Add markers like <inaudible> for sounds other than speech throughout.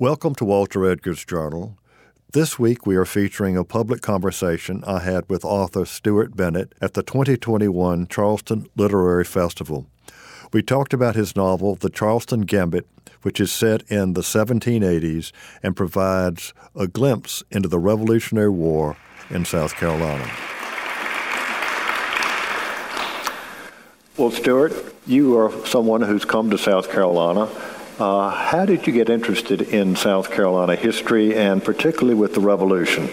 Welcome to Walter Edgar's Journal. This week we are featuring a public conversation I had with author Stuart Bennett at the 2021 Charleston Literary Festival. We talked about his novel, The Charleston Gambit, which is set in the 1780s and provides a glimpse into the Revolutionary War in South Carolina. Well, Stuart, you are someone who's come to South Carolina uh, how did you get interested in South Carolina history and particularly with the Revolution?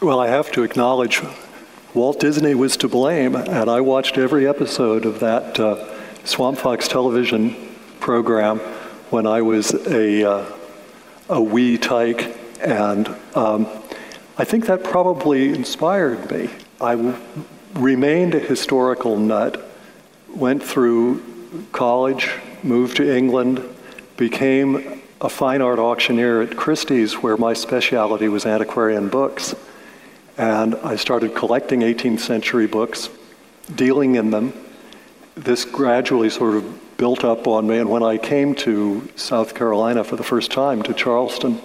Well, I have to acknowledge Walt Disney was to blame, and I watched every episode of that uh, Swamp Fox television program when I was a, uh, a wee tyke, and um, I think that probably inspired me. I w- remained a historical nut, went through college, moved to England, became a fine art auctioneer at Christie's, where my specialty was antiquarian books. And I started collecting 18th century books, dealing in them. This gradually sort of built up on me. And when I came to South Carolina for the first time, to Charleston,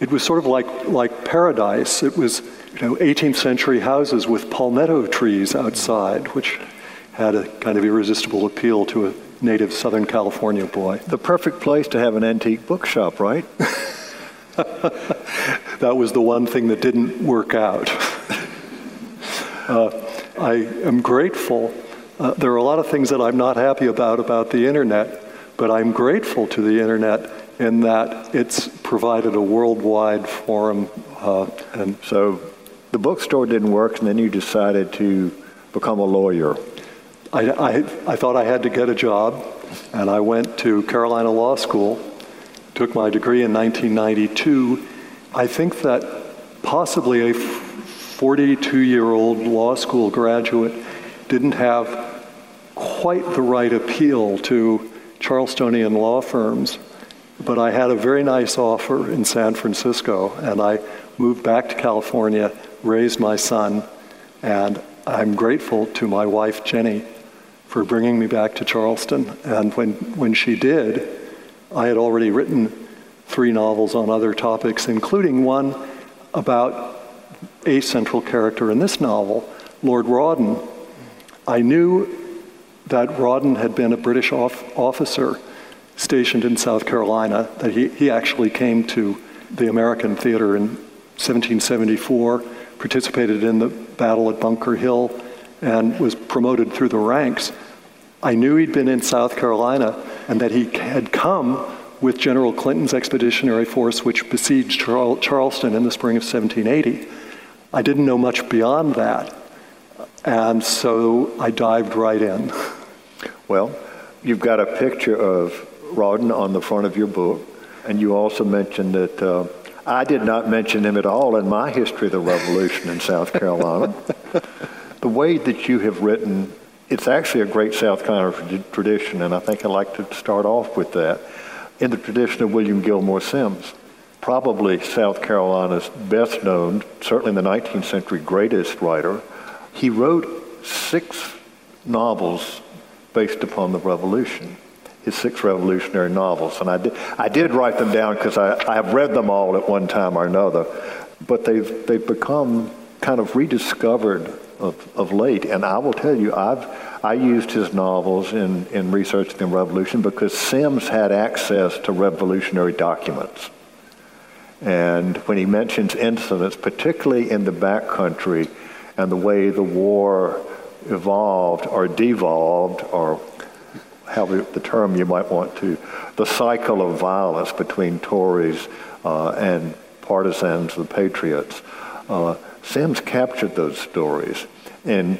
it was sort of like, like paradise. It was you know, 18th century houses with palmetto trees outside, which had a kind of irresistible appeal to a native Southern California boy. The perfect place to have an antique bookshop, right? <laughs> that was the one thing that didn't work out. <laughs> uh, I am grateful. Uh, there are a lot of things that I'm not happy about about the internet, but I'm grateful to the internet in that it's provided a worldwide forum. Uh, and so the bookstore didn't work, and then you decided to become a lawyer. I, I, I thought I had to get a job, and I went to Carolina Law School, took my degree in 1992. I think that possibly a 42 year old law school graduate didn't have quite the right appeal to Charlestonian law firms, but I had a very nice offer in San Francisco, and I moved back to California, raised my son, and I'm grateful to my wife, Jenny, for bringing me back to Charleston. And when, when she did, I had already written three novels on other topics, including one about a central character in this novel, Lord Rawdon. I knew that Rawdon had been a British off- officer stationed in South Carolina, that he, he actually came to the American theater in 1774, participated in the battle at Bunker Hill, and was promoted through the ranks. I knew he'd been in South Carolina and that he had come with General Clinton's expeditionary force, which besieged Charleston in the spring of 1780. I didn't know much beyond that. And so I dived right in. Well, you've got a picture of Rawdon on the front of your book, and you also mentioned that uh, I did not mention him at all in my history of the Revolution in South Carolina. <laughs> the way that you have written, it's actually a great South Carolina tradition, and I think I'd like to start off with that. In the tradition of William Gilmore Simms, probably South Carolina's best known, certainly in the 19th century greatest writer, he wrote six novels based upon the Revolution his six revolutionary novels. And I did, I did write them down because I, I have read them all at one time or another. But they've, they've become kind of rediscovered of, of late. And I will tell you, I've, I used his novels in, in researching the revolution because Simms had access to revolutionary documents. And when he mentions incidents, particularly in the backcountry and the way the war evolved or devolved or however the term you might want to, the cycle of violence between Tories uh, and partisans the Patriots. Uh, Simms captured those stories, and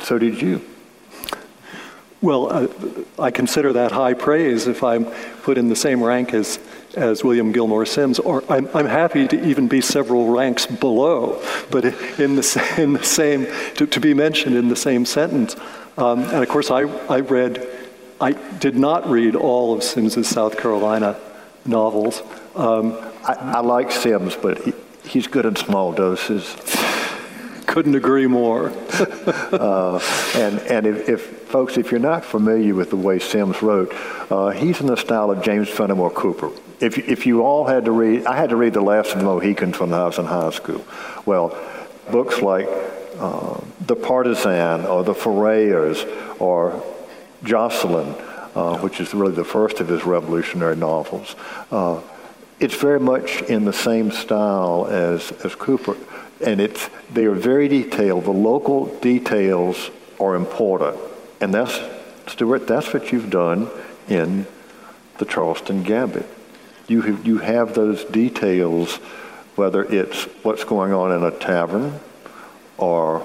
so did you. Well, uh, I consider that high praise if I'm put in the same rank as, as William Gilmore Simms, or I'm, I'm happy to even be several ranks below, but in the, in the same, to, to be mentioned in the same sentence. Um, and of course, I, I read I did not read all of Simms's South Carolina novels. Um, I, I, like Simms, but he, he's good in small doses. couldn't agree more. <laughs> uh, and and if, if, folks, if you're not familiar with the way Simms wrote, uh, he's in the style of James Fenimore Cooper. If, if you all had to read, I had to read The Last of the Mohicans when I was in high school. Well, books like uh, The Partisan or The Forayers or Joscelyn, uh, which is really the first of his revolutionary novels. It's very much in the same style as, as Cooper, and it's, they are very detailed. The local details are important, and that's, Stuart, that's what you've done in the Charleston Gambit. You, you have those details, whether it's what's going on in a tavern or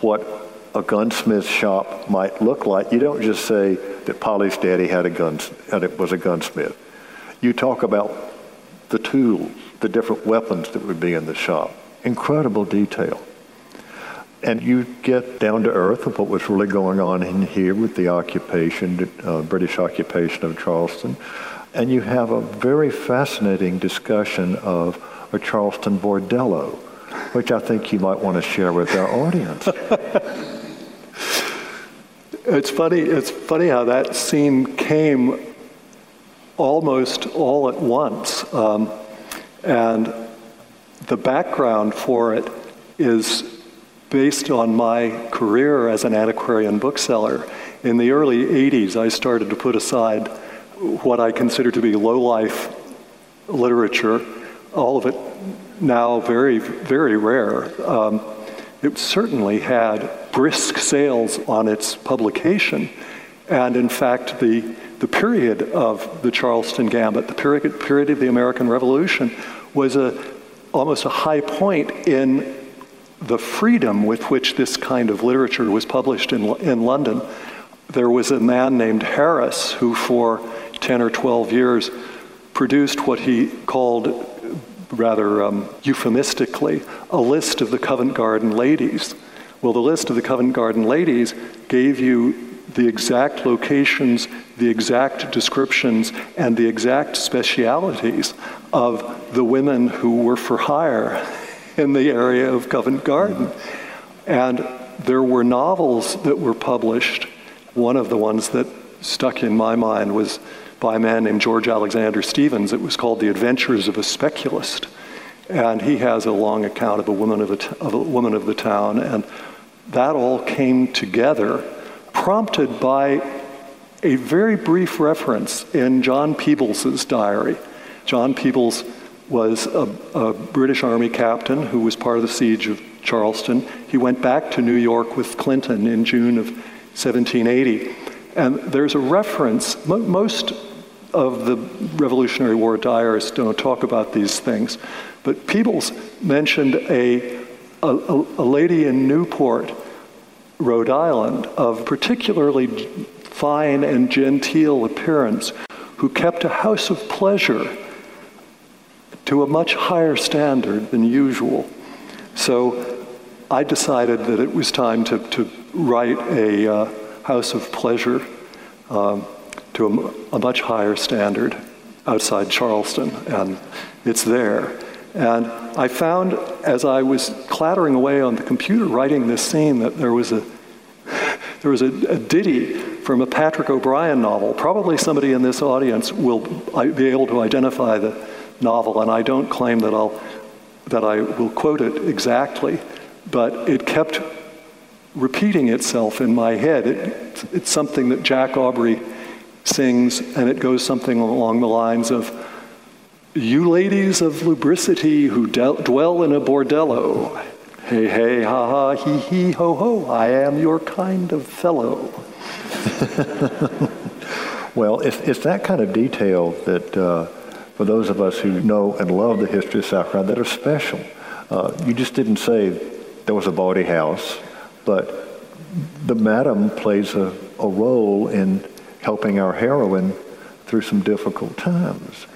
what a gunsmith shop might look like. You don't just say that Polly's daddy had a gun, and it was a gunsmith. You talk about the tools, the different weapons that would be in the shop. Incredible detail. And you get down to earth of what was really going on in here with the occupation, uh, British occupation of Charleston. And you have a very fascinating discussion of a Charleston bordello, which I think you might want to share with our audience. <laughs> it's funny. It's funny how that scene came almost all at once, um, and the background for it is based on my career as an antiquarian bookseller. In the early 80s, I started to put aside what I consider to be low life literature, all of it now very, very rare. Um, it certainly had brisk sales on its publication. And in fact, the, the period of the Charleston Gambit, the period, period of the American Revolution, was a, almost a high point in the freedom with which this kind of literature was published in, in London. There was a man named Harris who, for 10 or 12 years, produced what he called, rather um, euphemistically, a list of the Covent Garden ladies. Well, the list of the Covent Garden ladies gave you the exact locations, the exact descriptions, and the exact specialities of the women who were for hire in the area of Covent Garden. And there were novels that were published. One of the ones that stuck in my mind was by a man named George Alexander Stevens. It was called The Adventures of a Speculist. And he has a long account of a woman of, a, of a woman of the town. And that all came together, prompted by a very brief reference in John Peebles's diary. John Peebles was a, a, British Army captain who was part of the siege of Charleston. He went back to New York with Clinton in June of 1780. And there's a reference, most of the Revolutionary War diarists don't talk about these things. But Peebles mentioned a, a, a lady in Newport, Rhode Island, of particularly fine and genteel appearance, who kept a house of pleasure to a much higher standard than usual. So I decided that it was time to, to write a uh, house of pleasure. Um, to a, a much higher standard outside Charleston, and it's there. And I found as I was clattering away on the computer writing this scene that there was a there was a, a, ditty from a Patrick O'Brian novel. Probably somebody in this audience will be able to identify the novel, and I don't claim that I'll that I will quote it exactly, but it kept repeating itself in my head. It, it's something that Jack Aubrey sings, and it goes something along the lines of, You ladies of lubricity who de- dwell in a bordello, hey, hey, ha, ha, he, he, ho, ho, I am your kind of fellow. <laughs> well, it's, it's that kind of detail that, uh, for those of us who know and love the history of South Carolina, that are special. Uh, you just didn't say there was a bawdy house, but the madam plays a, a role in helping our heroine through some difficult times.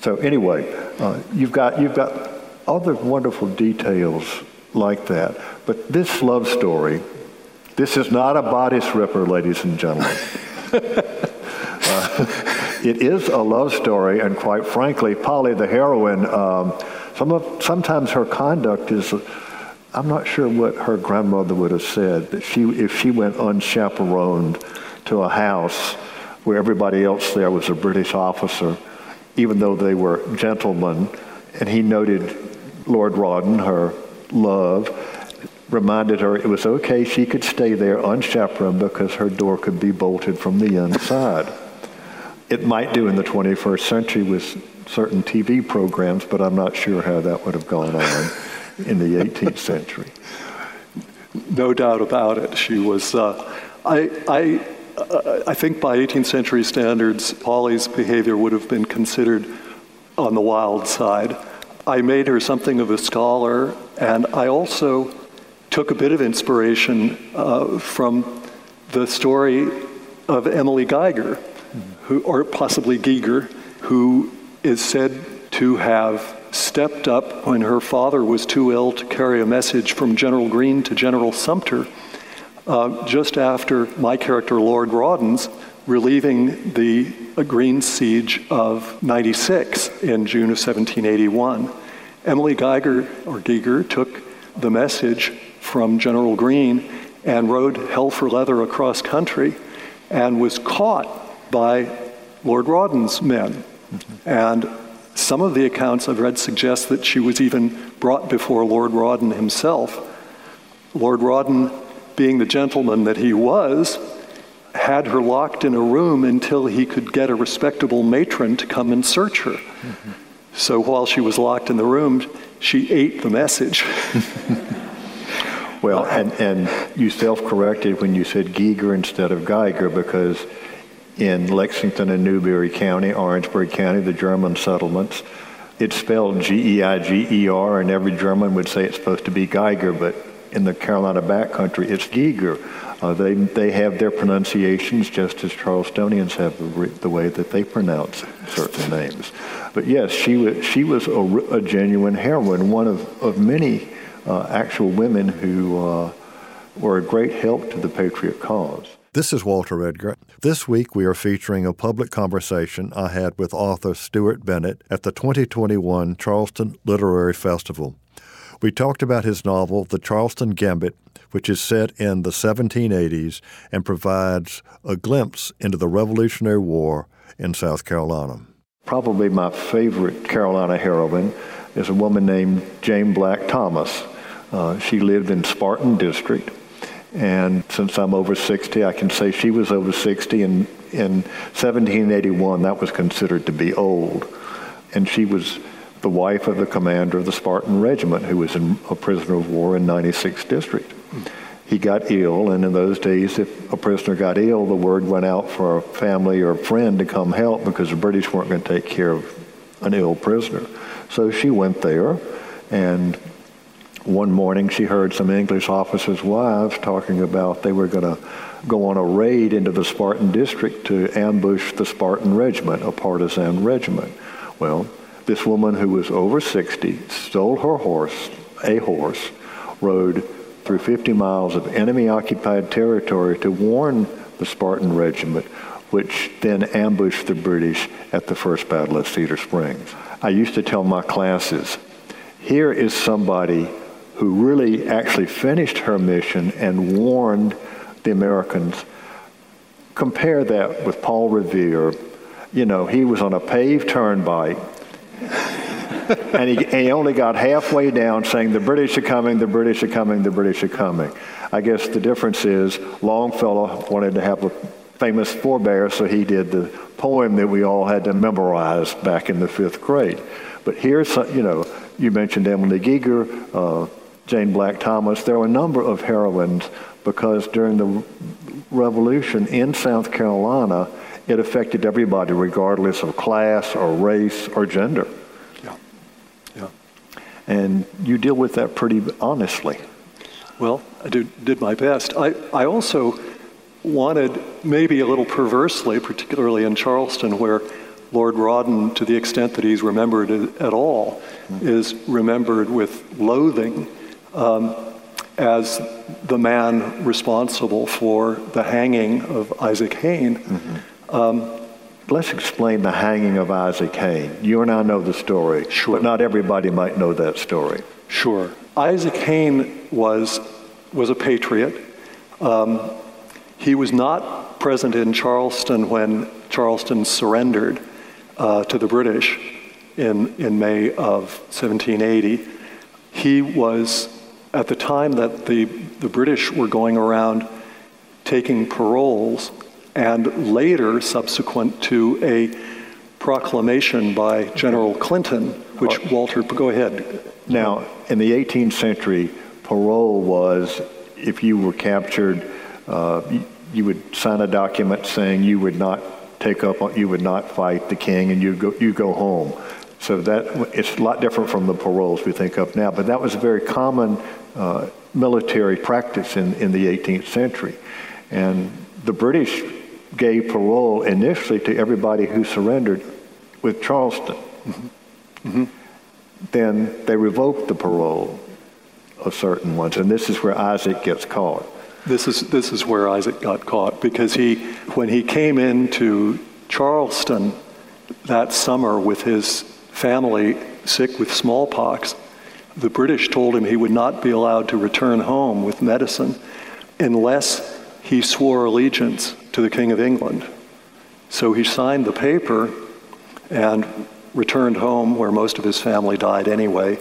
So anyway, uh, you've got you've got other wonderful details like that. But this love story, this is not a bodice ripper, ladies and gentlemen. <laughs> uh, it is a love story, and quite frankly, Polly, the heroine, um, some of, sometimes her conduct is I'm not sure what her grandmother would have said that she, if she went unchaperoned to a house where everybody else there was a British officer, even though they were gentlemen, and he noted Lord Rawdon, her love, reminded her it was okay she could stay there unchaperoned because her door could be bolted from the inside. It might do in the 21st century with certain TV programs, but I'm not sure how that would have gone on in the 18th century. No doubt about it. She was, uh, I, I, uh, I think by 18th century standards, Polly's behavior would have been considered on the wild side. I made her something of a scholar, and I also took a bit of inspiration uh, from the story of Emily Geiger, who, or possibly Geiger, who is said to have stepped up when her father was too ill to carry a message from General Greene to General Sumter, uh, just after my character, Lord Rawdon's, relieving the uh, Greene siege of 96 in June of 1781. Emily Geiger, or Giger, took the message from General Greene and rode hell for leather across country and was caught by Lord Rawdon's men. Mm-hmm. And some of the accounts I've read suggest that she was even brought before Lord Rawdon himself. Lord Rawdon, being the gentleman that he was, had her locked in a room until he could get a respectable matron to come and search her. Mm-hmm. So while she was locked in the room, she ate the message. well, and, and you self corrected when you said Geiger instead of Geiger because in Lexington and Newberry County, Orangeburg County, the German settlements. It's spelled G-E-I-G-E-R, and every German would say it's supposed to be Geiger, but in the Carolina backcountry, it's Giger. Uh, they, they have their pronunciations just as Charlestonians have the, the, way that they pronounce certain names. But yes, she was, she was a, a genuine heroine, one of, of many uh, actual women who uh, were a great help to the Patriot cause. This is Walter Edgar. This week we are featuring a public conversation I had with author Stuart Bennett at the 2021 Charleston Literary Festival. We talked about his novel, The Charleston Gambit, which is set in the 1780s and provides a glimpse into the Revolutionary War in South Carolina. Probably my favorite Carolina heroine is a woman named Jane Black Thomas. Uh, she lived in Spartan District and since I'm over 60, I can say she was over 60. And in 1781, that was considered to be old. And she was the wife of the commander of the Spartan Regiment, who was in a prisoner of war in 96th District. He got ill, and in those days, if a prisoner got ill, the word went out for a family or a friend to come help because the British weren't going to take care of an ill prisoner. So she went there, and one morning she heard some English officers' wives talking about they were going to go on a raid into the Spartan district to ambush the Spartan regiment, a partisan regiment. Well, this woman who was over 60 stole her horse, a horse, rode through 50 miles of enemy occupied territory to warn the Spartan regiment, which then ambushed the British at the First Battle of Cedar Springs. I used to tell my classes, here is somebody who really actually finished her mission and warned the Americans. Compare that with Paul Revere. You know, he was on a paved turnpike. <laughs> and, he, and he only got halfway down saying, The British are coming, the British are coming, the British are coming. I guess the difference is Longfellow wanted to have a famous forebear, so he did the poem that we all had to memorize back in the fifth grade. But here's, you know, you mentioned Emily Giger, uh, Jane Black Thomas, there were a number of heroines because during the revolution in South Carolina, it affected everybody regardless of class or race or gender. And you deal with that pretty honestly. Well, I do, did my best. I, I also wanted, maybe a little perversely, particularly in Charleston, where Lord Rawdon, to the extent that he's remembered at all, mm-hmm. is remembered with loathing um, as the man responsible for the hanging of Isaac Hayne. Mm-hmm. Um, Let's explain the hanging of Isaac Hayne. You and I know the story, sure. but not everybody might know that story. Sure. Isaac Hayne was, was a patriot. Um, he was not present in Charleston when Charleston surrendered uh, to the British in, in May of 1780. He was, at the time that the, the British were going around taking paroles, and later, subsequent to a proclamation by General Clinton, which Walter, go ahead. Now, in the 18th century, parole was if you were captured, uh, you would sign a document saying you would not take up, you would not fight the king, and you go, you go home. So that it's a lot different from the paroles we think of now, but that was a very common uh, military practice in, in the 18th century. And the British gave parole initially to everybody who surrendered with Charleston. Mm-hmm. Mm-hmm. Then they revoked the parole of certain ones, and this is where Isaac gets caught. This is, this is where Isaac got caught because he, when he came into Charleston that summer with his family sick with smallpox, the British told him he would not be allowed to return home with medicine unless he swore allegiance to the King of England. So he signed the paper and returned home, where most of his family died anyway.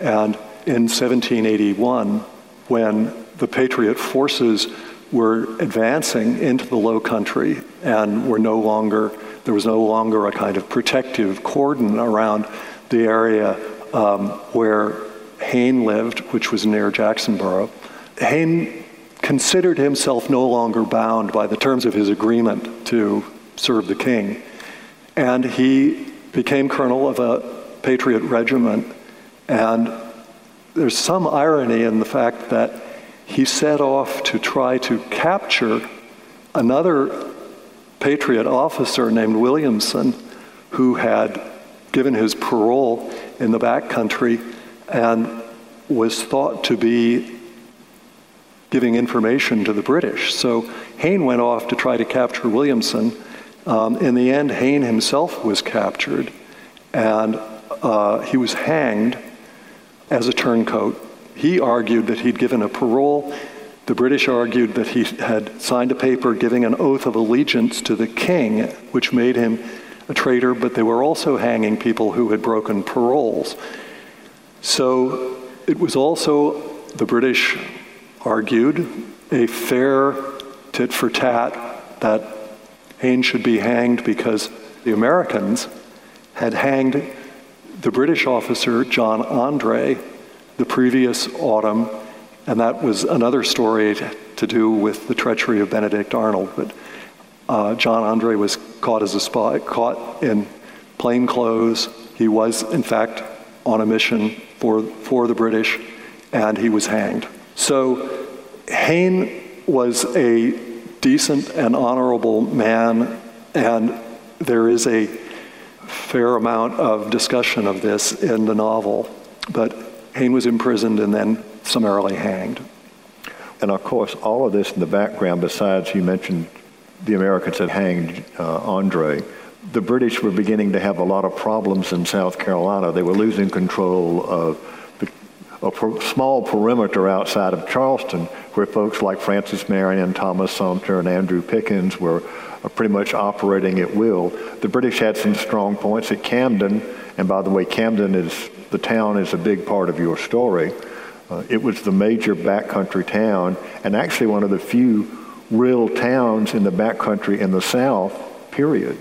And in 1781, when the Patriot forces were advancing into the low country and were no longer, there was no longer a kind of protective cordon around the area um, where Hayne lived, which was near Jacksonboro. Hayne considered himself no longer bound by the terms of his agreement to serve the king. And he became colonel of a Patriot regiment. And there's some irony in the fact that he set off to try to capture another Patriot officer named Williamson who had given his parole in the back country and was thought to be giving information to the British. So Hayne went off to try to capture Williamson. Um, in the end, Hayne himself was captured and uh, he was hanged as a turncoat he argued that he'd given a parole. The British argued that he had signed a paper giving an oath of allegiance to the king, which made him a traitor, but they were also hanging people who had broken paroles. So it was also, the British argued, a fair tit for tat that Hayne should be hanged because the Americans had hanged the British officer John Andre the previous autumn, and that was another story to do with the treachery of Benedict Arnold. But uh, John Andre was caught as a spy, caught in plain clothes. He was, in fact, on a mission for, for the British, and he was hanged. So Hayne was a decent and honorable man, and there is a fair amount of discussion of this in the novel. But Hayne was imprisoned and then summarily hanged. And of course, all of this in the background, besides you mentioned the Americans had hanged uh, Andre, the British were beginning to have a lot of problems in South Carolina. They were losing control of a per, small perimeter outside of Charleston, where folks like Francis Marion, Thomas Sumter, and Andrew Pickens were uh, pretty much operating at will. The British had some strong points at Camden, and by the way, Camden is the town is a big part of your story. Uh, it was the major backcountry town, and actually one of the few real towns in the backcountry in the South, period.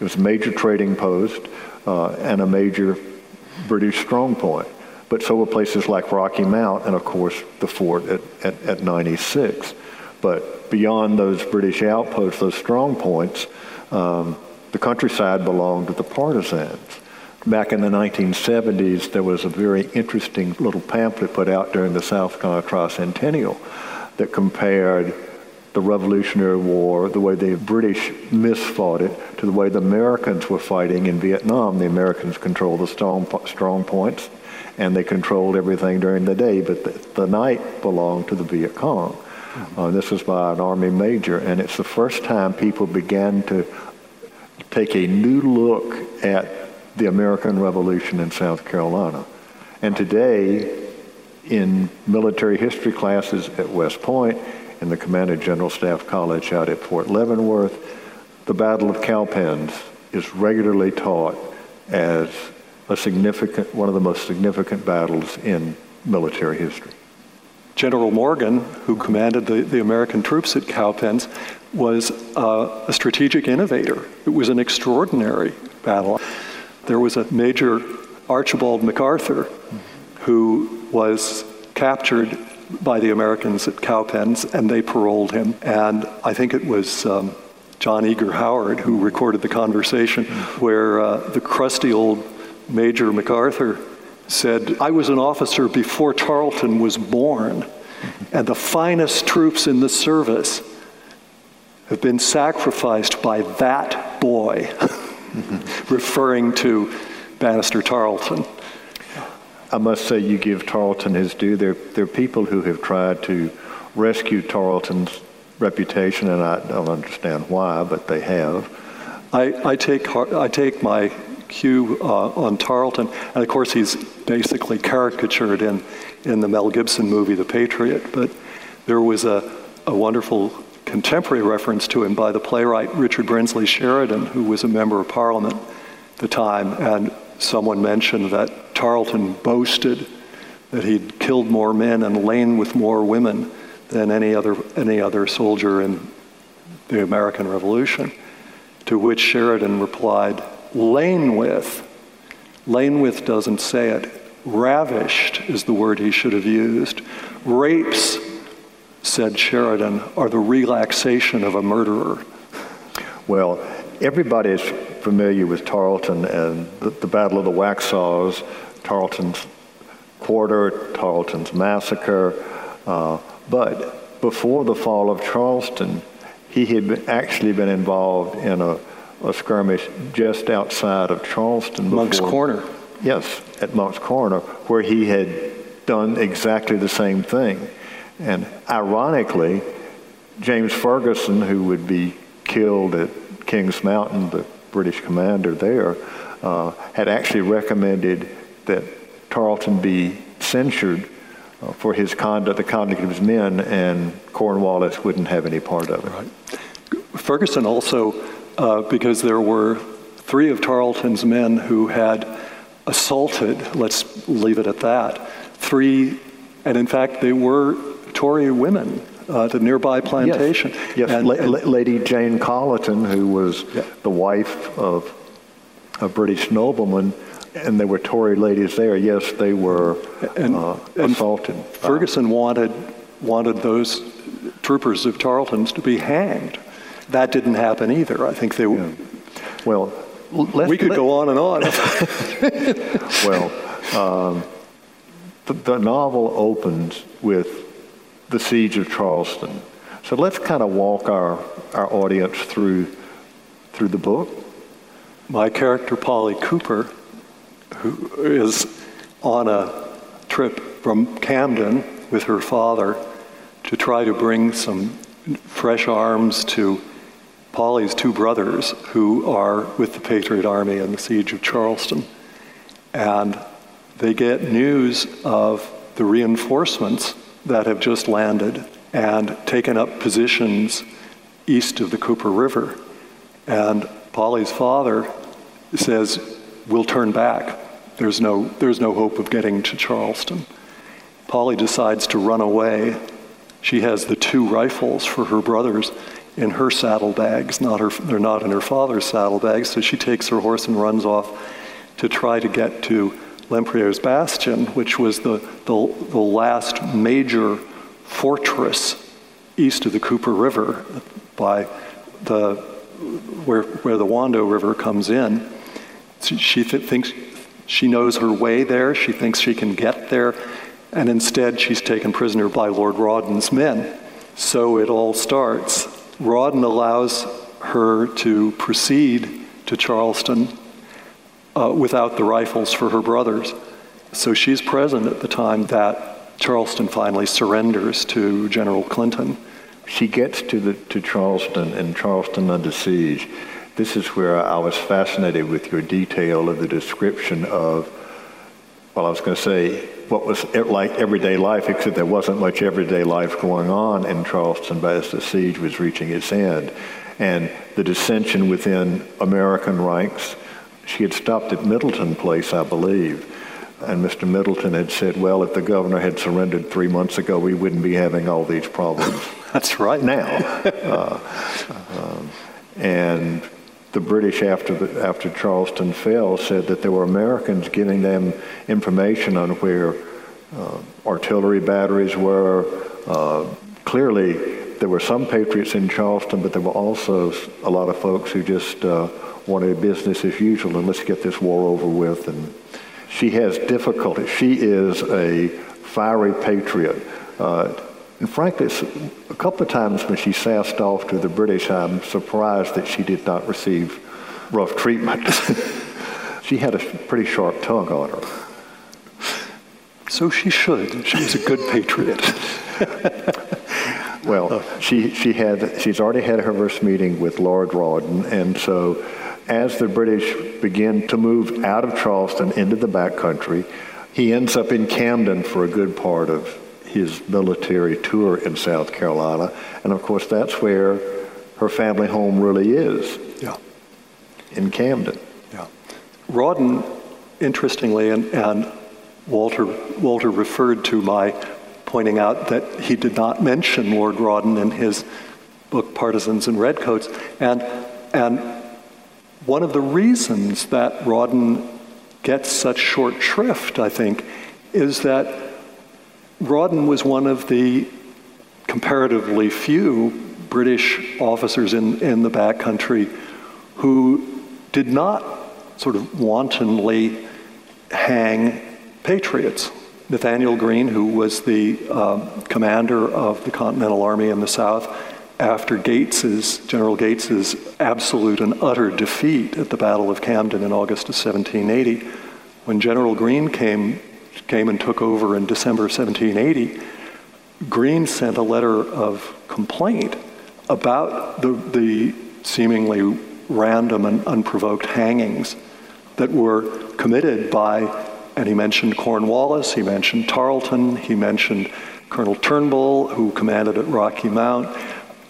It was a major trading post uh, and a major British strong point. But so were places like Rocky Mount and, of course, the fort at, at, at 96. But beyond those British outposts, those strong points, um, the countryside belonged to the partisans. Back in the 1970s, there was a very interesting little pamphlet put out during the South Carolina Tricentennial that compared the Revolutionary War, the way the British misfought it, to the way the Americans were fighting in Vietnam. The Americans controlled the strong, strong points, and they controlled everything during the day, but the, the night belonged to the Viet Cong. Mm-hmm. Uh, this was by an Army major, and it's the first time people began to take a new look at the American Revolution in South Carolina. And today, in military history classes at West Point, in the Command and General Staff College out at Fort Leavenworth, the Battle of Cowpens is regularly taught as a significant, one of the most significant battles in military history. General Morgan, who commanded the, the American troops at Cowpens, was a strategic innovator. It was an extraordinary battle. There was a Major Archibald MacArthur who was captured by the Americans at Cowpens, and they paroled him. And I think it was um, John Eager Howard who recorded the conversation where uh, the crusty old Major MacArthur said, I was an officer before Tarleton was born, and the finest troops in the service have been sacrificed by that boy, <laughs> referring to Banastre Tarleton. I must say, you give Tarleton his due. There, there are people who have tried to rescue Tarleton's reputation, and I don't understand why, but they have. I, I take, I take my cue uh, on Tarleton, and of course, he's basically caricatured in, in the Mel Gibson movie, The Patriot, but there was a, a wonderful contemporary reference to him by the playwright Richard Brinsley Sheridan, who was a member of Parliament at the time, and someone mentioned that Tarleton boasted that he'd killed more men and lain with more women than any other, any other soldier in the American Revolution. To which Sheridan replied, lain with. Lain with doesn't say it. Ravished is the word he should have used. Rapes, said Sheridan, are the relaxation of a murderer. Well, everybody is familiar with Tarleton and the, the Battle of the Waxhaws, Tarleton's Quarter, Tarleton's Massacre. Uh, but before the fall of Charleston, he had been, actually been involved in a, a, skirmish just outside of Charleston. Before, Monk's Corner. Yes, at Monk's Corner, where he had done exactly the same thing. And ironically, James Ferguson, who would be killed at Kings Mountain, the British commander there, uh, had actually recommended that Tarleton be censured uh, for his conduct, the conduct of his men, and Cornwallis wouldn't have any part of it. Right. Ferguson also, uh, because there were three of Tarleton's men who had assaulted, let's leave it at that, three, and in fact, they were Tory women uh, the nearby plantation. Yes, yes. And, La- and, Lady Jane Colleton, who was yeah. the wife of a British nobleman, and there were Tory ladies there. Yes, they were and, uh, assaulted. And Ferguson wanted wanted those troopers of Tarleton's to be hanged. That didn't happen either. I think they. Yeah. Well, we could go on and on. <laughs> <laughs> well, um, the, the novel opens with the siege of Charleston. So let's kind of walk our, our audience through, through the book. My character, Polly Cooper, who is on a trip from Camden with her father to try to bring some fresh arms to Polly's two brothers who are with the Patriot Army in the siege of Charleston. And they get news of the reinforcements that have just landed and taken up positions east of the Cooper River. And Polly's father says, We'll turn back. There's no, there's no hope of getting to Charleston. Polly decides to run away. She has the two rifles for her brothers in her saddlebags, not her, they're not in her father's saddlebags, so she takes her horse and runs off to try to get to Lempriere's Bastion, which was the, the, the last major fortress east of the Cooper River by the, where, where the Wando River comes in. She th- thinks she knows her way there. She thinks she can get there. And instead, she's taken prisoner by Lord Rawdon's men. So it all starts. Rawdon allows her to proceed to Charleston uh, without the rifles for her brothers. So she's present at the time that Charleston finally surrenders to General Clinton. She gets to, the, to Charleston and Charleston under siege. This is where I was fascinated with your detail of the description of well, I was going to say what was like everyday life, except there wasn't much everyday life going on in Charleston as the siege was reaching its end. And the dissension within American ranks, she had stopped at Middleton Place, I believe. And Mr. Middleton had said, well, if the governor had surrendered three months ago, we wouldn't be having all these problems. <laughs> That's right. Now. uh, um, and the British, after, the, after Charleston fell, said that there were Americans giving them information on where uh, artillery batteries were. Uh, clearly, there were some patriots in Charleston, but there were also a lot of folks who just uh, wanted business as usual and let's get this war over with. And she has difficulty. She is a fiery patriot. Uh, and frankly, a couple of times when she sassed off to the British, I'm surprised that she did not receive rough treatment. <laughs> she had a pretty sharp tongue on her. So she should. She was a good patriot. well, she, she had, she's already had her first meeting with Lord Rawdon, and so as the British begin to move out of Charleston into the backcountry, he ends up in Camden for a good part of his military tour in South Carolina. And of course, that's where her family home really is. Yeah. In Camden. Yeah. Rawdon, interestingly, and, and Walter, Walter referred to my pointing out that he did not mention Lord Rawdon in his book Partisans and Redcoats. And, and one of the reasons that Rawdon gets such short shrift, I think, is that Rawdon was one of the comparatively few British officers in, in the backcountry who did not sort of wantonly hang patriots. Nathaniel Greene, who was the um, commander of the Continental Army in the South, after Gates's, General Gates's absolute and utter defeat at the Battle of Camden in August of 1780, when General Greene came came and took over in December of 1780, Greene sent a letter of complaint about the, the seemingly random and unprovoked hangings that were committed by, and he mentioned Cornwallis, he mentioned Tarleton, he mentioned Colonel Turnbull, who commanded at Rocky Mount.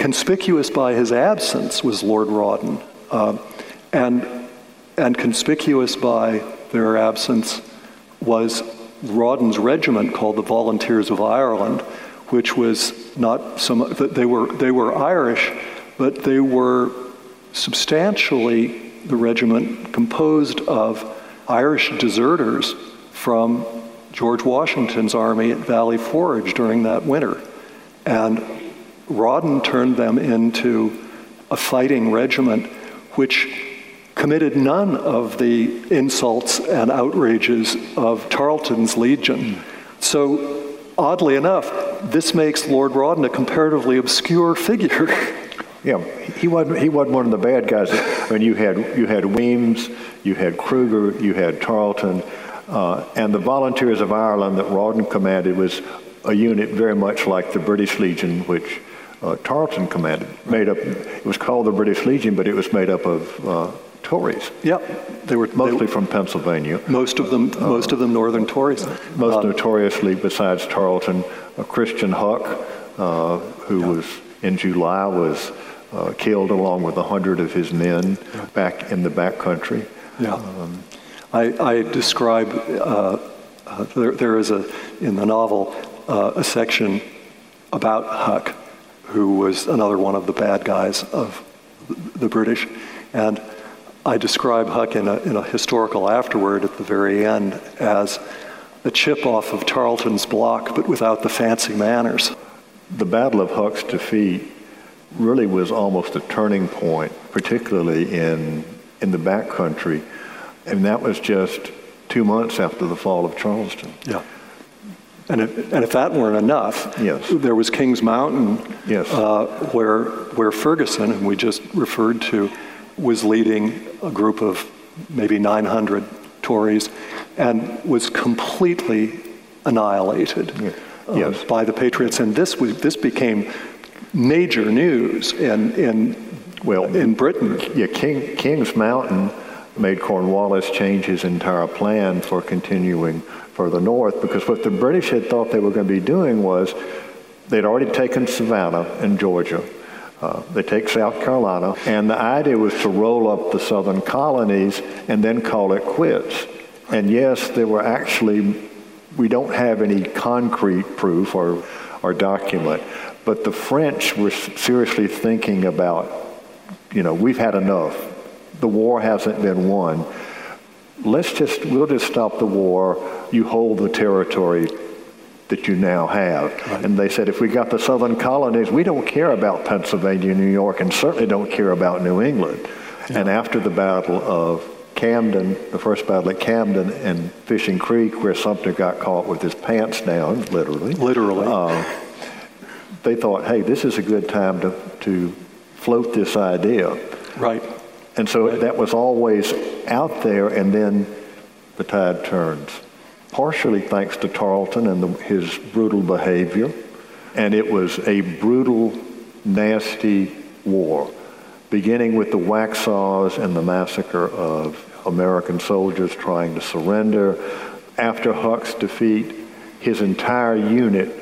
Conspicuous by his absence was Lord Rawdon, uh, and, and conspicuous by their absence was Rawdon's regiment called the Volunteers of Ireland, which was not some, they were, they were Irish, but they were substantially the regiment composed of Irish deserters from George Washington's army at Valley Forge during that winter. And Rawdon turned them into a fighting regiment which committed none of the insults and outrages of Tarleton's Legion. So, oddly enough, this makes Lord Rawdon a comparatively obscure figure. <laughs> Yeah, he wasn't, he wasn't one of the bad guys. I mean, you had, you had Wemyss, you had Cruger, you had Tarleton, uh, and the Volunteers of Ireland that Rawdon commanded was a unit very much like the British Legion, which uh, Tarleton commanded. Made up, it was called the British Legion, but it was made up of uh, Tories. Yep, they were mostly they, from Pennsylvania. Most of them, uh, most of them Northern Tories. Most uh, notoriously, besides Tarleton, Christian Huck, uh, who was in July was uh, killed along with a hundred of his men back in the backcountry. Yeah, um, I, I, describe uh, uh, there, there is a in the novel a section about Huck, who was another one of the bad guys of the British, and I describe Huck in a, in a historical afterword at the very end as a chip off of Tarleton's block, but without the fancy manners. The Battle of Huck's defeat really was almost a turning point, particularly in, in the backcountry. And that was just two months after the fall of Charleston. Yeah. And if, and if that weren't enough, yes. there was Kings Mountain, yes. Uh, where, where Ferguson, and we just referred to, was leading a group of maybe 900 Tories and was completely annihilated uh, yes. by the Patriots. And this, was, this became major news in, in, well, in Britain. Yeah, King, King's Mountain made Cornwallis change his entire plan for continuing further north because what the British had thought they were going to be doing was they'd already taken Savannah in Georgia. Uh, they take South Carolina, and the idea was to roll up the southern colonies and then call it quits. And yes, there were actually, we don't have any concrete proof or, or document, but the French were seriously thinking about, you know, we've had enough. The war hasn't been won. Let's just, we'll just stop the war. You hold the territory that you now have. Right. And they said, if we got the southern colonies, we don't care about Pennsylvania, New York, and certainly don't care about New England. Yeah. And after the Battle of Camden, the first battle at Camden and Fishing Creek, where Sumter got caught with his pants down, literally. Literally. Uh, they thought, hey, this is a good time to, to float this idea. Right. And so that was always out there, and then the tide turns. Partially thanks to Tarleton and the, his brutal behavior. And it was a brutal, nasty war, beginning with the Waxhaws and the massacre of American soldiers trying to surrender. After Huck's defeat, his entire unit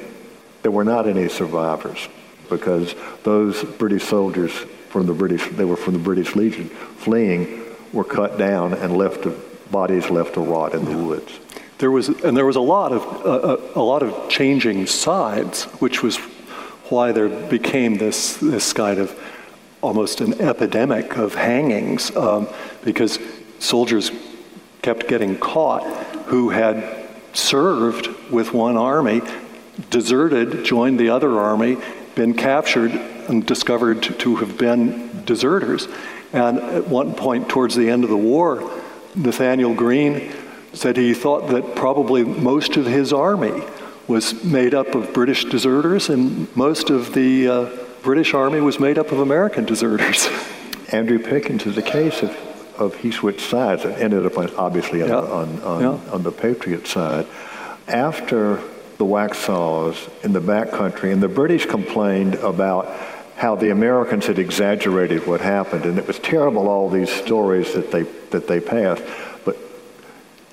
there were not any survivors because those British soldiers from the British, they were from the British Legion, fleeing, were cut down and left to, bodies left to rot in the woods. There was, and there was a lot of uh, a lot of changing sides, which was why there became this this kind of almost an epidemic of hangings, um, because soldiers kept getting caught who had served with one army deserted, joined the other army, been captured, and discovered to, have been deserters. And at one point, towards the end of the war, Nathanael Greene said he thought that probably most of his army was made up of British deserters, and most of the uh, British army was made up of American deserters. <laughs> Andrew Pickens is a case of, of he switched sides and ended up on, obviously on, yeah. on, on, yeah. on the Patriot side. After the Waxhaws in the backcountry, and the British complained about how the Americans had exaggerated what happened, and it was terrible. All these stories that they that they passed, but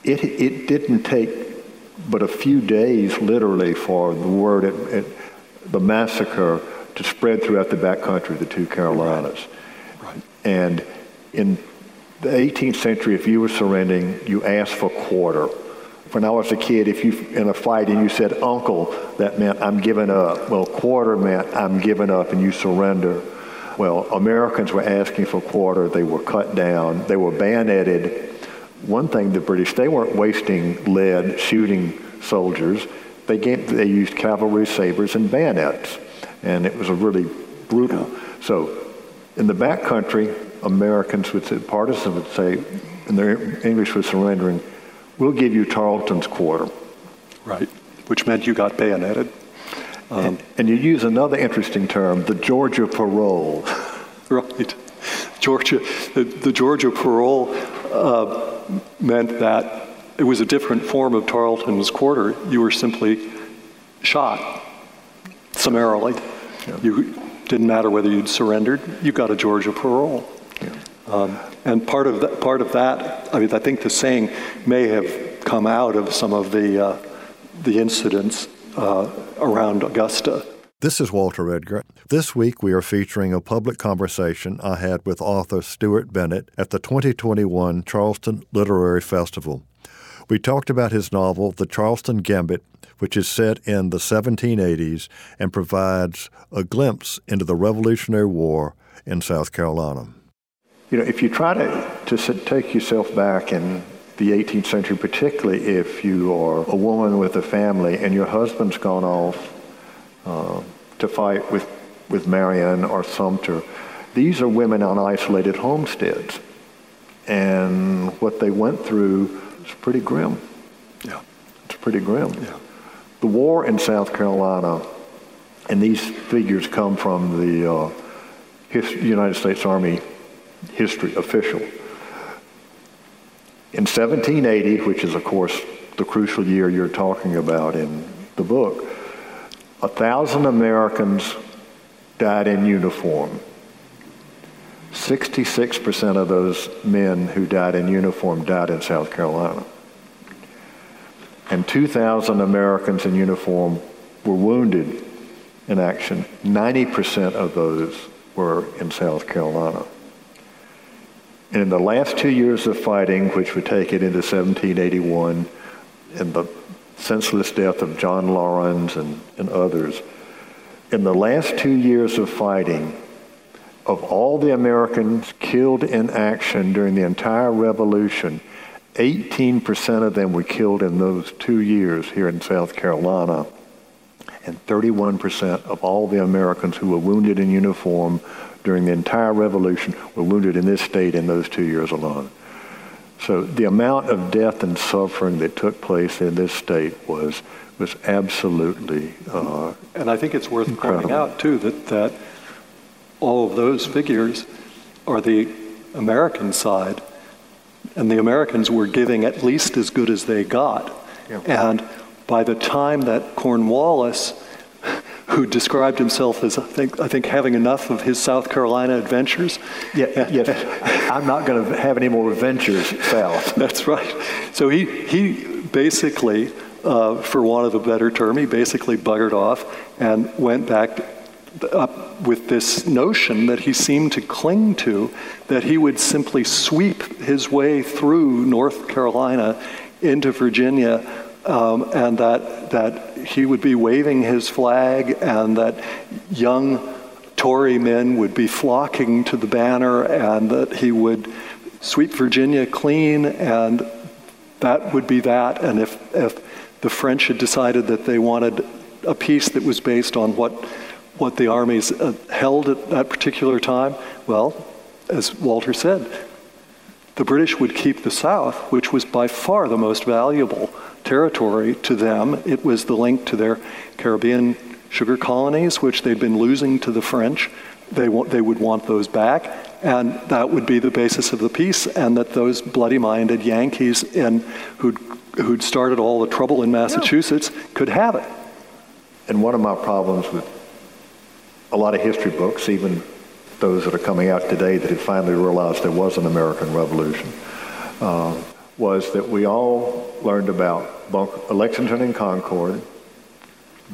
it it didn't take but a few days, literally, for the word at, at the massacre to spread throughout the backcountry, of the two Carolinas, right. Right. and in the 18th century, if you were surrendering, you asked for quarter when I was a kid, if you in a fight and you said uncle, that meant I'm giving up. Well, quarter meant I'm giving up and you surrender. Well, Americans were asking for quarter. They were cut down. They were bayoneted. One thing, the British, they weren't wasting lead shooting soldiers. They, gave, they used cavalry sabers and bayonets. And it was a really brutal. So in the back country, Americans would say, partisans would say, and their English was surrendering, we'll give you Tarleton's quarter. Right, which meant you got bayoneted. Um, and, and, you use another interesting term, the Georgia parole. right. Georgia, the, the Georgia parole uh, meant that it was a different form of Tarleton's quarter. You were simply shot summarily. Yeah. You didn't matter whether you'd surrendered. You got a Georgia parole. Um, and part of that, part of that, I mean, I think the saying may have come out of some of the uh, the incidents uh, around Augusta. This is Walter Edgar. This week we are featuring a public conversation I had with author Stuart Bennett at the 2021 Charleston Literary Festival. We talked about his novel, The Charleston Gambit, which is set in the 1780s and provides a glimpse into the Revolutionary War in South Carolina. You know, if you try to, to take yourself back in the 18th century, particularly if you are a woman with a family and your husband's gone off uh, to fight with, with Marion or Sumter, these are women on isolated homesteads. And what they went through is pretty grim. Yeah. It's pretty grim. Yeah. The war in South Carolina, and these figures come from the uh, United States Army history official. In 1780, which is, of course, the crucial year you're talking about in the book, a thousand Americans died in uniform. 66% of those men who died in uniform died in South Carolina. And 2,000 Americans in uniform were wounded in action. 90% of those were in South Carolina. And in the last two years of fighting, which would take it into 1781, and the senseless death of John Laurens and, and others, in the last two years of fighting, of all the Americans killed in action during the entire revolution, 18% of them were killed in those two years here in South Carolina. And 31% of all the Americans who were wounded in uniform during the entire revolution were wounded in this state in those two years alone. So the amount of death and suffering that took place in this state was was absolutely. Uh, and I think it's worth incredible. pointing out too that that all of those figures are the American side, and the Americans were giving at least as good as they got. Yeah. And by the time that Cornwallis, who described himself as I think, I think having enough of his South Carolina adventures. Yeah, yes. I'm not going to have any more adventures south. <laughs> That's right. So he, he basically, uh, for want of a better term, he basically buggered off and went back up with this notion that he seemed to cling to that he would simply sweep his way through North Carolina into Virginia um, and that, that he would be waving his flag and that young Tory men would be flocking to the banner and that he would sweep Virginia clean and that would be that. And if, if the French had decided that they wanted a peace that was based on what what the armies uh, held at that particular time? Well, as Walter said, the British would keep the South, which was by far the most valuable territory to them. It was the link to their Caribbean sugar colonies, which they'd been losing to the French. They, they would want those back, and that would be the basis of the peace, and that those bloody minded Yankees in, who'd, who'd started all the trouble in Massachusetts could have it. And one of my problems with a lot of history books, even those that are coming out today that have finally realized there was an American Revolution, uh, was that we all learned about Bunker, Lexington and Concord,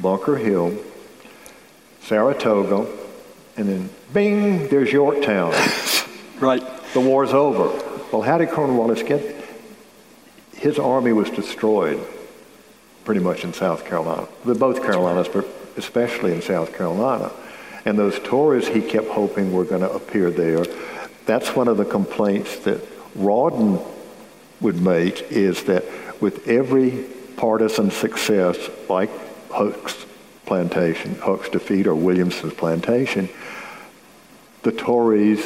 Bunker Hill, Saratoga, and then bing, there's Yorktown. right. The war's over. Well, how did Cornwallis get? His army was destroyed pretty much in South Carolina. Both Carolinas, but especially in South Carolina. And those Tories he kept hoping were going to appear there. That's one of the complaints that Rawdon would make is that with every partisan success, like Huck's plantation, Huck's defeat or Williamson's plantation, the Tories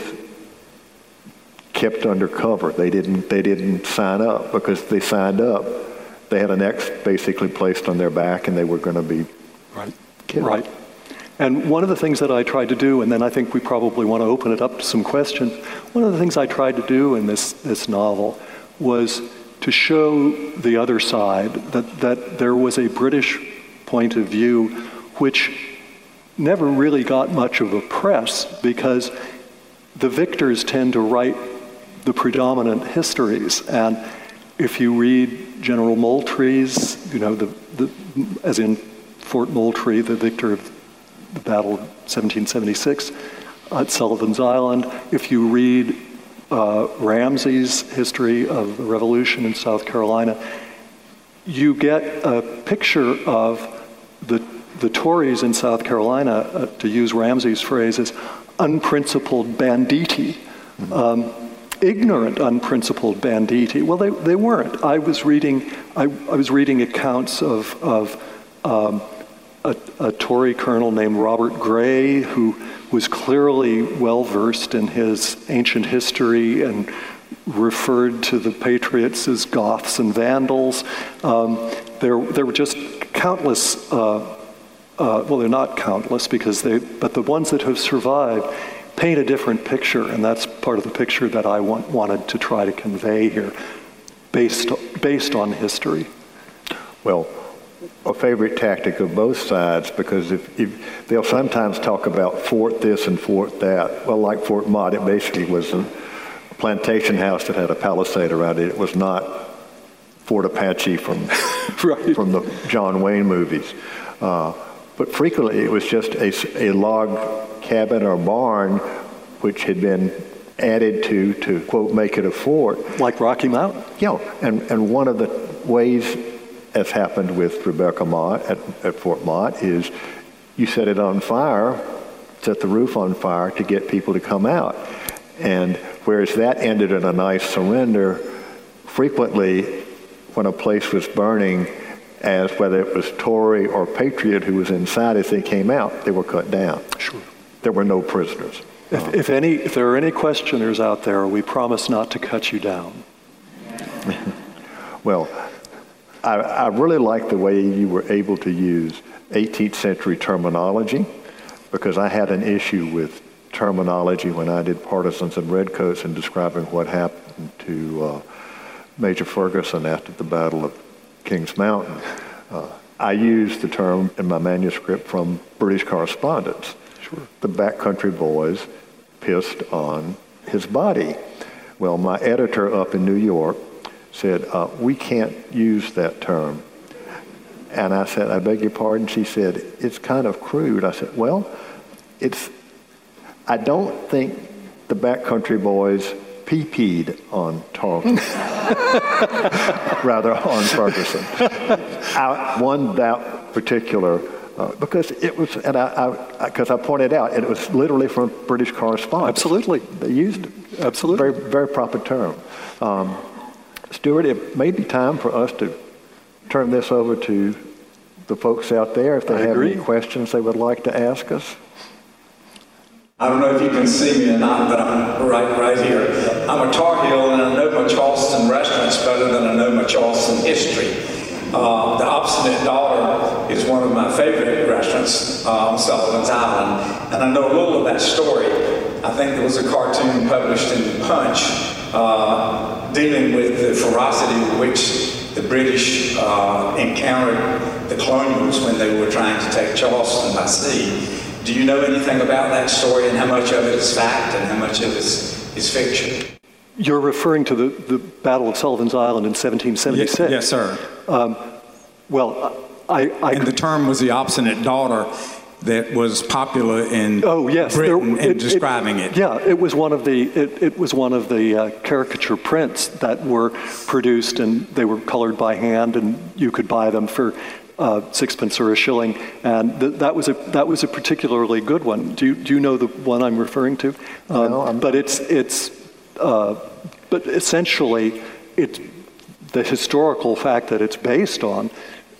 kept under cover. They didn't, they didn't sign up because they signed up. They had an X basically placed on their back and they were going to be right. killed. Right. And one of the things that I tried to do, and then I think we probably want to open it up to some questions, one of the things I tried to do in this, this novel was to show the other side that, that there was a British point of view which never really got much of a press because the victors tend to write the predominant histories. And if you read General Moultrie's, you know, the, the, as in Fort Moultrie, the victor of the Battle of 1776 at Sullivan's Island. If you read uh, Ramsay's history of the revolution in South Carolina, you get a picture of the, the Tories in South Carolina, uh, to use Ramsay's phrase, as unprincipled banditti. Mm-hmm. Um, ignorant, unprincipled banditti. Well, they, they weren't. I was reading, I, I was reading accounts of, of um, a, a Tory colonel named Robert Gray, who was clearly well versed in his ancient history and referred to the Patriots as Goths and Vandals. Um, there, there were just countless, uh, uh, well, they're not countless because they, but the ones that have survived paint a different picture, and that's part of the picture that I want, wanted to try to convey here, based, based on history. Well, a favorite tactic of both sides because if, if, they'll sometimes talk about Fort this and Fort that. Well, like Fort Motte, it basically was a plantation house that had a palisade around it. It was not Fort Apache from <laughs> right. from the John Wayne movies. Uh, but frequently, it was just a, a log cabin or barn which had been added to to quote make it a fort. Like Rocky Mountain. Yeah, and and one of the ways as happened with Rebecca Motte at, at Fort Motte, is you set it on fire, set the roof on fire to get people to come out. And whereas that ended in a nice surrender, frequently when a place was burning, as whether it was Tory or Patriot who was inside, as they came out, they were cut down. Sure. There were no prisoners. If, uh-huh. if, any, if there are any questioners out there, we promise not to cut you down. <laughs> well, I, I really like the way you were able to use 18th century terminology because I had an issue with terminology when I did Partisans and Redcoats in describing what happened to uh, Major Ferguson after the Battle of Kings Mountain. Uh, I used the term in my manuscript from British correspondence. Sure. The backcountry boys pissed on his body. Well, my editor up in New York said, uh, We can't use that term. And I said, I beg your pardon. She said, It's kind of crude. I said, Well, it's, I don't think the backcountry boys pee-peed on Tarleton, <laughs> rather on Ferguson. I won that particular uh, because it was, and I, because I, I, pointed out, it was literally from British correspondence. Absolutely, they used absolutely very very proper term. Um, Stuart, it may be time for us to turn this over to the folks out there if they I have agree. any questions they would like to ask us. I don't know if you can see me or not, but I'm right, right here. I'm a Tar Heel, and I know my Charleston restaurants better than I know my Charleston history. Uh, the Obstinate Daughter is one of my favorite restaurants uh, on Sullivan's Island, and I know a little of that story. I think there was a cartoon published in Punch uh, dealing with the ferocity with which the British uh, encountered the colonials when they were trying to take Charleston by sea. Do you know anything about that story and how much of it is fact and how much of it is, is fiction? You're referring to the, the Battle of Sullivan's Island in 1776? Yes, yes sir. Um, well, I, I, and the term was the obstinate daughter that was popular in oh yes Britain there, it, in describing it, it, Yeah, it was one of the it, it was one of the uh, caricature prints that were produced, and they were colored by hand, and you could buy them for. Uh, sixpence or a shilling, and th- that was a that was a particularly good one. Do you, do you know the one I'm referring to? Um, no, but it's it's uh, but essentially it's the historical fact that it's based on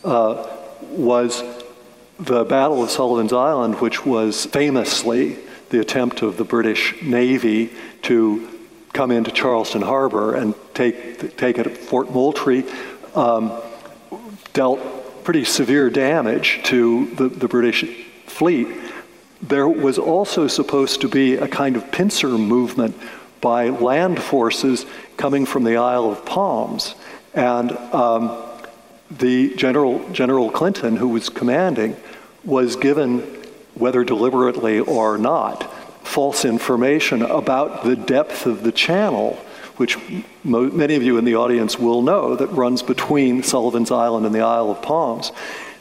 uh, was the Battle of Sullivan's Island, which was famously the attempt of the British Navy to come into Charleston Harbor and take, take it at Fort Moultrie, um, dealt pretty severe damage to the, the British fleet. There was also supposed to be a kind of pincer movement by land forces coming from the Isle of Palms. And um, the General, General Clinton, who was commanding, was given, whether deliberately or not, false information about the depth of the channel, which mo- many of you in the audience will know, that runs between Sullivan's Island and the Isle of Palms.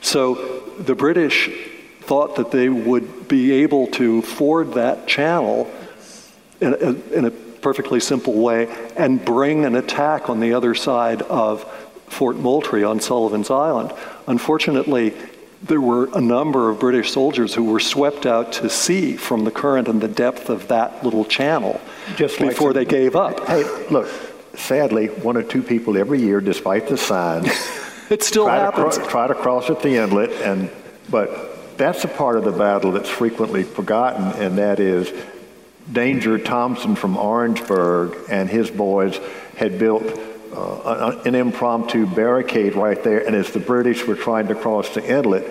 So the British thought that they would be able to ford that channel in a, in a perfectly simple way and bring an attack on the other side of Fort Moultrie on Sullivan's Island. Unfortunately, there were a number of British soldiers who were swept out to sea from the current and the depth of that little channel Just before like they gave up. Hey, look, sadly, one or two people every year, despite the signs, <laughs> it still try happens. To cro- try to cross at the inlet, and but that's a part of the battle that's frequently forgotten, and that is Danger Thomson from Orangeburg and his boys had built uh, an impromptu barricade right there, and as the British were trying to cross the inlet,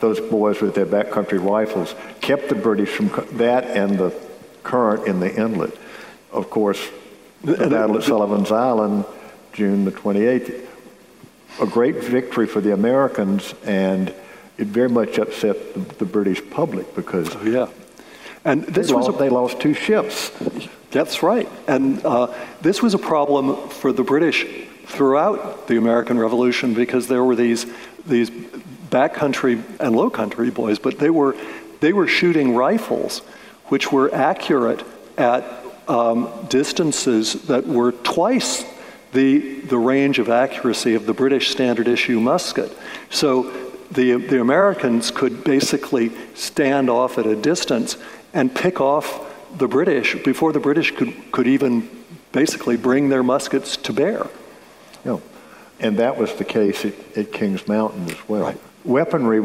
those boys with their backcountry rifles kept the British from that and the current in the inlet. Of course, the battle at Sullivan's Island, June the 28th, a great victory for the Americans, and it very much upset the, the British public because oh, yeah. And this they was lost, a, they lost two ships. That's right. And uh, this was a problem for the British throughout the American Revolution because there were these these backcountry and low country boys, but they were they were shooting rifles which were accurate at um, distances that were twice the the range of accuracy of the British standard issue musket. So the the Americans could basically stand off at a distance and pick off the British before the British could, could even basically bring their muskets to bear. Yeah. And that was the case at, at Kings Mountain as well. Right. Weaponry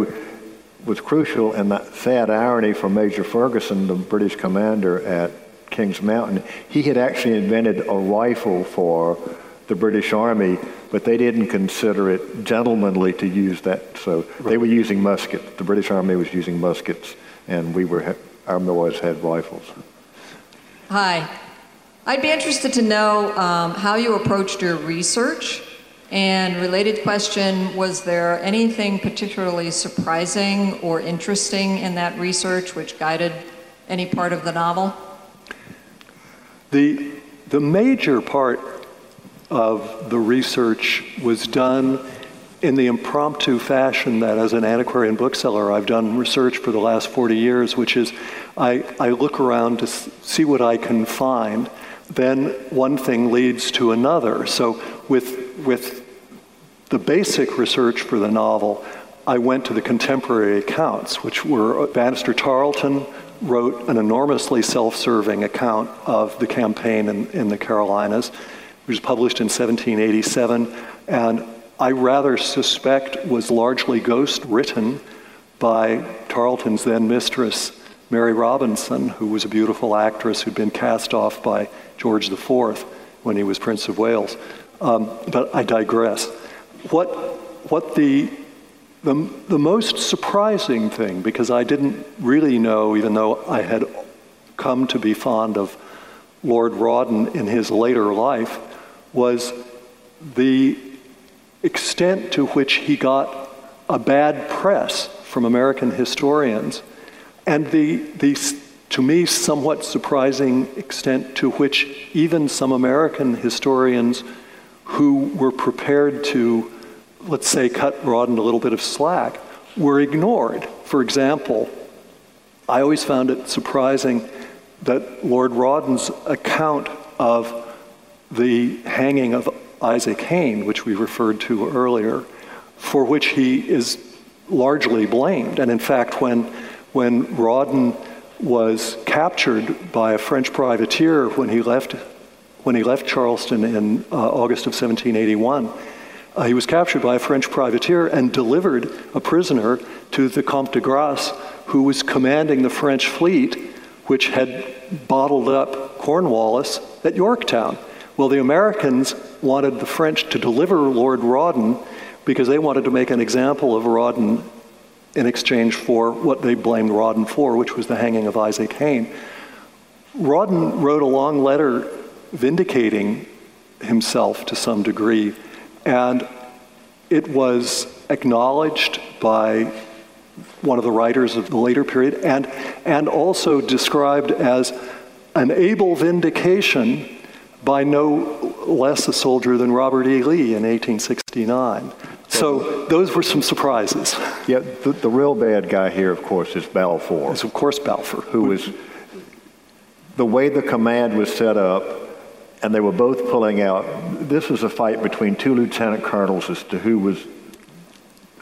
was crucial, and the sad irony for Major Ferguson, the British commander at Kings Mountain, he had actually invented a rifle for the British Army, but they didn't consider it gentlemanly to use that. So right. they were using muskets. The British Army was using muskets, and we were our boys had rifles. Hi. I'd be interested to know um, how you approached your research. And related question, was there anything particularly surprising or interesting in that research which guided any part of the novel? The, the major part of the research was done in the impromptu fashion that as an antiquarian bookseller I've done research for the last 40 years, which is I, I look around to see what I can find. Then one thing leads to another. So with, with the basic research for the novel, I went to the contemporary accounts, which were uh, Banastre Tarleton wrote an enormously self-serving account of the campaign in, in the Carolinas. It was published in 1787, and I rather suspect was largely ghost written by Tarleton's then mistress, Mary Robinson, who was a beautiful actress who'd been cast off by George IV when he was Prince of Wales. Um, but I digress. What, what the, the, the most surprising thing, because I didn't really know, even though I had come to be fond of Lord Rawdon in his later life, was the extent to which he got a bad press from American historians and the, the, to me, somewhat surprising extent to which even some American historians who were prepared to, let's say, cut Rawdon a little bit of slack, were ignored. For example, I always found it surprising that Lord Rawdon's account of the hanging of Isaac Hayne, which we referred to earlier, for which he is largely blamed. And in fact, when when Rawdon was captured by a French privateer when he left, when he left Charleston in uh, August of 1781. Uh, he was captured by a French privateer and delivered a prisoner to the Comte de Grasse, who was commanding the French fleet, which had bottled up Cornwallis at Yorktown. Well, the Americans wanted the French to deliver Lord Rawdon because they wanted to make an example of Rawdon in exchange for what they blamed Rawdon for, which was the hanging of Isaac Hayne. Rawdon wrote a long letter vindicating himself to some degree, and it was acknowledged by one of the writers of the later period and, and also described as an able vindication by no less a soldier than Robert E. Lee in 1869. So those were some surprises. Yeah, the, the real bad guy here, of course, is Balfour. Is of course Balfour, who was the way the command was set up, and they were both pulling out. This was a fight between two lieutenant colonels as to who was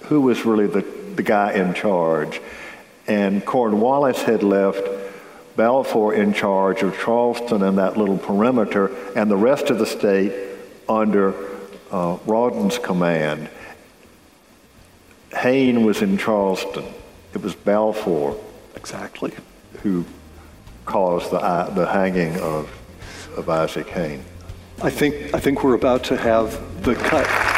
who was really the, the guy in charge. And Cornwallis had left Balfour in charge of Charleston and that little perimeter, and the rest of the state under uh, Rawdon's command. Hayne was in Charleston. It was Balfour. Exactly. Who caused the, uh, the hanging of, of Isaac Hayne. I think, I think we're about to have the cut.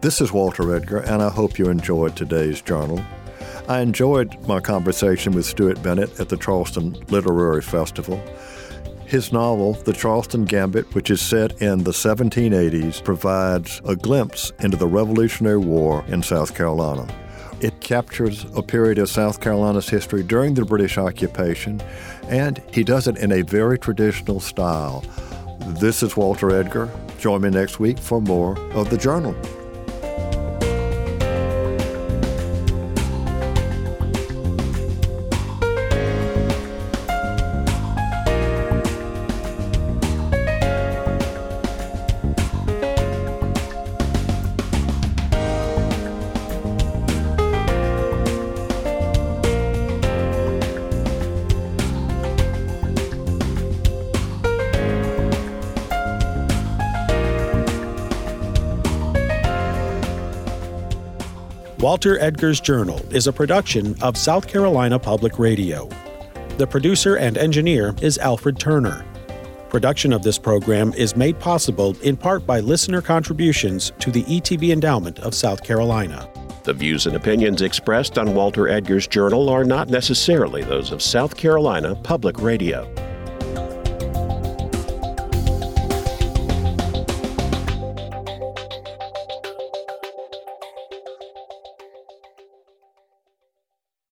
This is Walter Edgar, and I hope you enjoyed today's journal. I enjoyed my conversation with Stuart Bennett at the Charleston Literary Festival. His novel, The Charleston Gambit, which is set in the 1780s, provides a glimpse into the Revolutionary War in South Carolina. It captures a period of South Carolina's history during the British occupation, and he does it in a very traditional style. This is Walter Edgar. Join me next week for more of the Journal. Walter Edgar's Journal is a production of South Carolina Public Radio. The producer and engineer is Alfred Turner. Production of this program is made possible in part by listener contributions to the ETV Endowment of South Carolina. The views and opinions expressed on Walter Edgar's Journal are not necessarily those of South Carolina Public Radio.